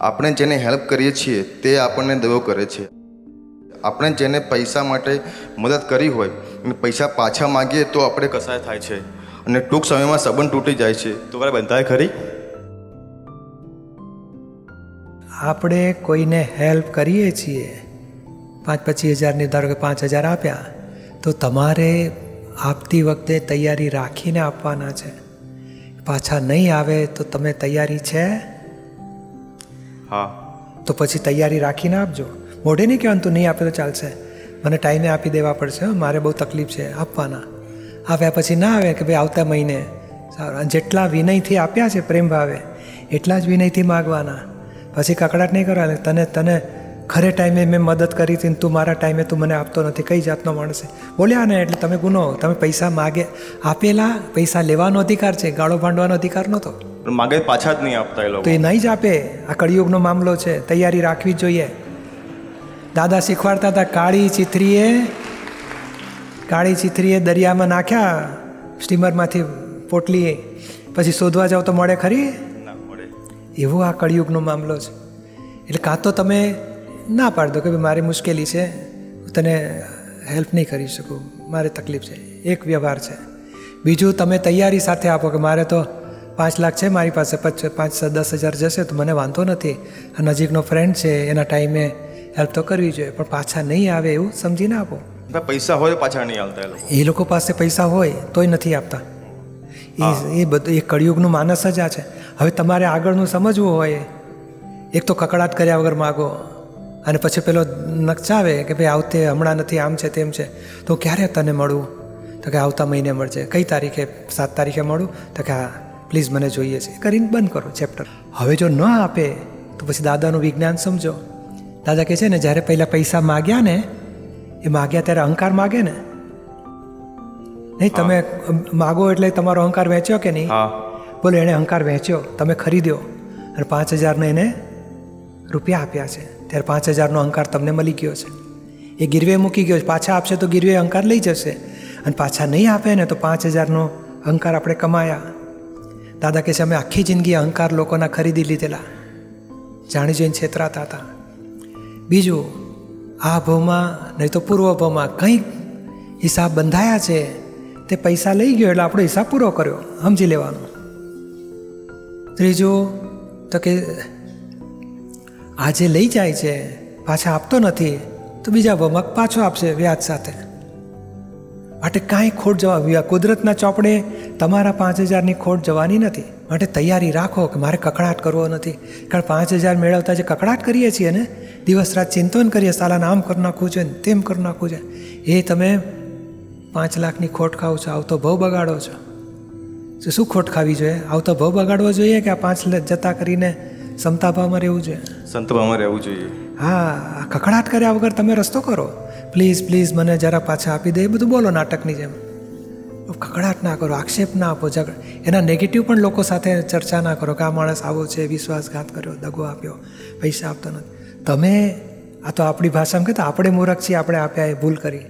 આપણે જેને હેલ્પ કરીએ છીએ તે આપણને દગો કરે છે. આપણે જેને પૈસા માટે મદદ કરી હોય, અને પૈસા પાછા માગીએ તો આપણે કસાય થાય છે. અને ટૂંક સમયમાં સંબંધ તૂટી જાય છે. તો મારે બંધાય ખરી? આપણે કોઈને હેલ્પ કરીએ છીએ, પાંચ પચીસ હજારની ધારો કે પાંચ હજાર આપ્યા, તો તમારે આપતી વખતે તૈયારી રાખીને આપવાના છે. પાછા નહીં આવે તો તમે તૈયારી છે? હા. તો પછી તૈયારી રાખીને આપજો. મોઢે નહીં કહેવાનું, તું નહીં આપે તો ચાલશે. મને ટાઈમે આપી દેવા પડશે મારે બહુ તકલીફ છે, આપવાના. આવ્યા પછી ના આવે કે, ભાઈ, આવતા મહિને. સારું. જેટલા વિનયથી આપ્યા છે, પ્રેમ ભાવે, એટલા જ વિનયથી માગવાના. પછી કકડાટ નહીં કરવાની તને તને ખરે ટાઈમે મેં મદદ કરી હતી તું મારા ટાઈમે તું મને આપતો નથી, કઈ જાતનો માણસે બોલ્યા ને, એટલે તમે ગુનો, તમે પૈસા માગે, આપેલા પૈસા લેવાનો અધિકાર છે, ગાળો ભાંડવાનો અધિકાર નહોતો. પણ માગે પાછા જ નહીં આપતા એ લોકો. તો એ નહીં જ આપે? આ કળિયુગનો મામલો છે. તૈયારી રાખવી જોઈએ. દાદા શીખવાડતા હતા કાળી ચિથરીએ કાળી ચિથરીએ દરિયામાં નાખ્યા સ્ટીમરમાંથી પોટલી પછી શોધવા જાઓ તો મળે ખરી? એવો આ કળિયુગનો મામલો છે. એટલે કાં તો તમે ના પાડી દો કે મારી મુશ્કેલી છે. તને હેલ્પ નહીં કરી શકું. મારે તકલીફ છે. એક વ્યવહાર છે. બીજું તમે તૈયારી સાથે આપો કે મારે તો પાંચ લાખ છે મારી પાસે પચ પાંચ દસ હજાર જશે તો મને વાંધો નથી. નજીકનો ફ્રેન્ડ છે એના ટાઈમે હેલ્પ તો કરવી જોઈએ પણ પાછા નહીં આવે એવું સમજીને આપો. પૈસા હોય પાછા નહીં આવતા એ લોકો. એ લોકો પાસે પૈસા હોય તોય નથી આપતા. એ એ બધું એ કળિયુગનું માનસ જ આ છે. હવે તમારે આગળનું સમજવું હોય એક તો કકડાટ કર્યા વગર માગો અને પછી પેલો નકચાવે કે ભાઈ આવતે હમણાં નથી આમ છે તેમ છે તો ક્યારે તને મળવું? તો કે આવતા મહિને મળશે કઈ તારીખે? સાત તારીખે મળું? તો કે હા. પ્લીઝ મને જોઈએ છે. કરીને બંધ કરો ચેપ્ટર. હવે જો ન આપે તો પછી દાદાનું વિજ્ઞાન સમજો. દાદા કહે છે ને જ્યારે પહેલાં પૈસા માગ્યા ને એ માગ્યા ત્યારે અહંકાર માગે ને? નહીં તમે માગો એટલે તમારો અહંકાર વેચ્યો કે નહીં? બોલો એણે અહંકાર વેચ્યો તમે ખરીદ્યો. અને પાંચ હજારને એને રૂપિયા આપ્યા છે. ત્યારે પાંચ હજારનો અહંકાર તમને મળી ગયો છે. એ ગીરવે મૂકી ગયો છે. પાછા આપશે તો ગીરવે અહંકાર લઈ જશે. અને પાછા નહીં આપે ને તો પાંચ હજારનો અહંકાર આપણે કમાયા. દાદા કહે છે અમે આખી જિંદગી અહંકાર લોકોના ખરીદી લીધેલા. જાણી જોઈને છેતરાતા હતા. બીજું, આ ભાવમાં, નહીં તો પૂર્વ ભાવમાં કંઈક હિસાબ બંધાયા છે, તે પૈસા લઈ ગયો એટલે આપણો હિસાબ પૂરો કર્યો, સમજી લેવાનો. ત્રીજું, તો કે આજે લઈ જાય છે, પાછા આપતો નથી, તો બીજા ભાવમાં પાછો આપશે વ્યાજ સાથે. માટે કાંઈ ખોટ જવા કુદરતના ચોપડે તમારા પાંચ હજારની ખોટ જવાની નથી. માટે તૈયારી રાખો કે મારે કકડાટ કરવો નથી. કારણ પાંચ હજાર મેળવતા જે કકડાટ કરીએ છીએ ને, દિવસ રાત ચિંતન કરીએ, સાલાને આમ કરી નાખવું છે ને તેમ કરી નાખવું છે. એ તમે પાંચ લાખની ખોટ ખાવ છો આવતો ભાવ બગાડો છો. શું ખોટ ખાવી જોઈએ? આવતો ભાવ બગાડવો જોઈએ કે આ પાંચ જતા કરીને સમતા રહેવું જોઈએ? સંતભાવમાં રહેવું જોઈએ. હા કકડાટ કર્યા વગર તમે રસ્તો કરો. પ્લીઝ પ્લીઝ મને જરા પાછા આપી દે. એ બધું બોલો નાટકની જેમ. કકડાટ ના કરો, આક્ષેપ ના આપો, ઝઘડ. એના નેગેટિવ પણ લોકો સાથે ચર્ચા ના કરો કે આ માણસ આવો છે, વિશ્વાસઘાત કર્યો, દગો આપ્યો, પૈસા આપતો નથી. તમે, આ તો આપણી ભાષામાં કહેતા, આપણે મૂરખ છીએ, આપણે આપ્યા એ ભૂલ કરી.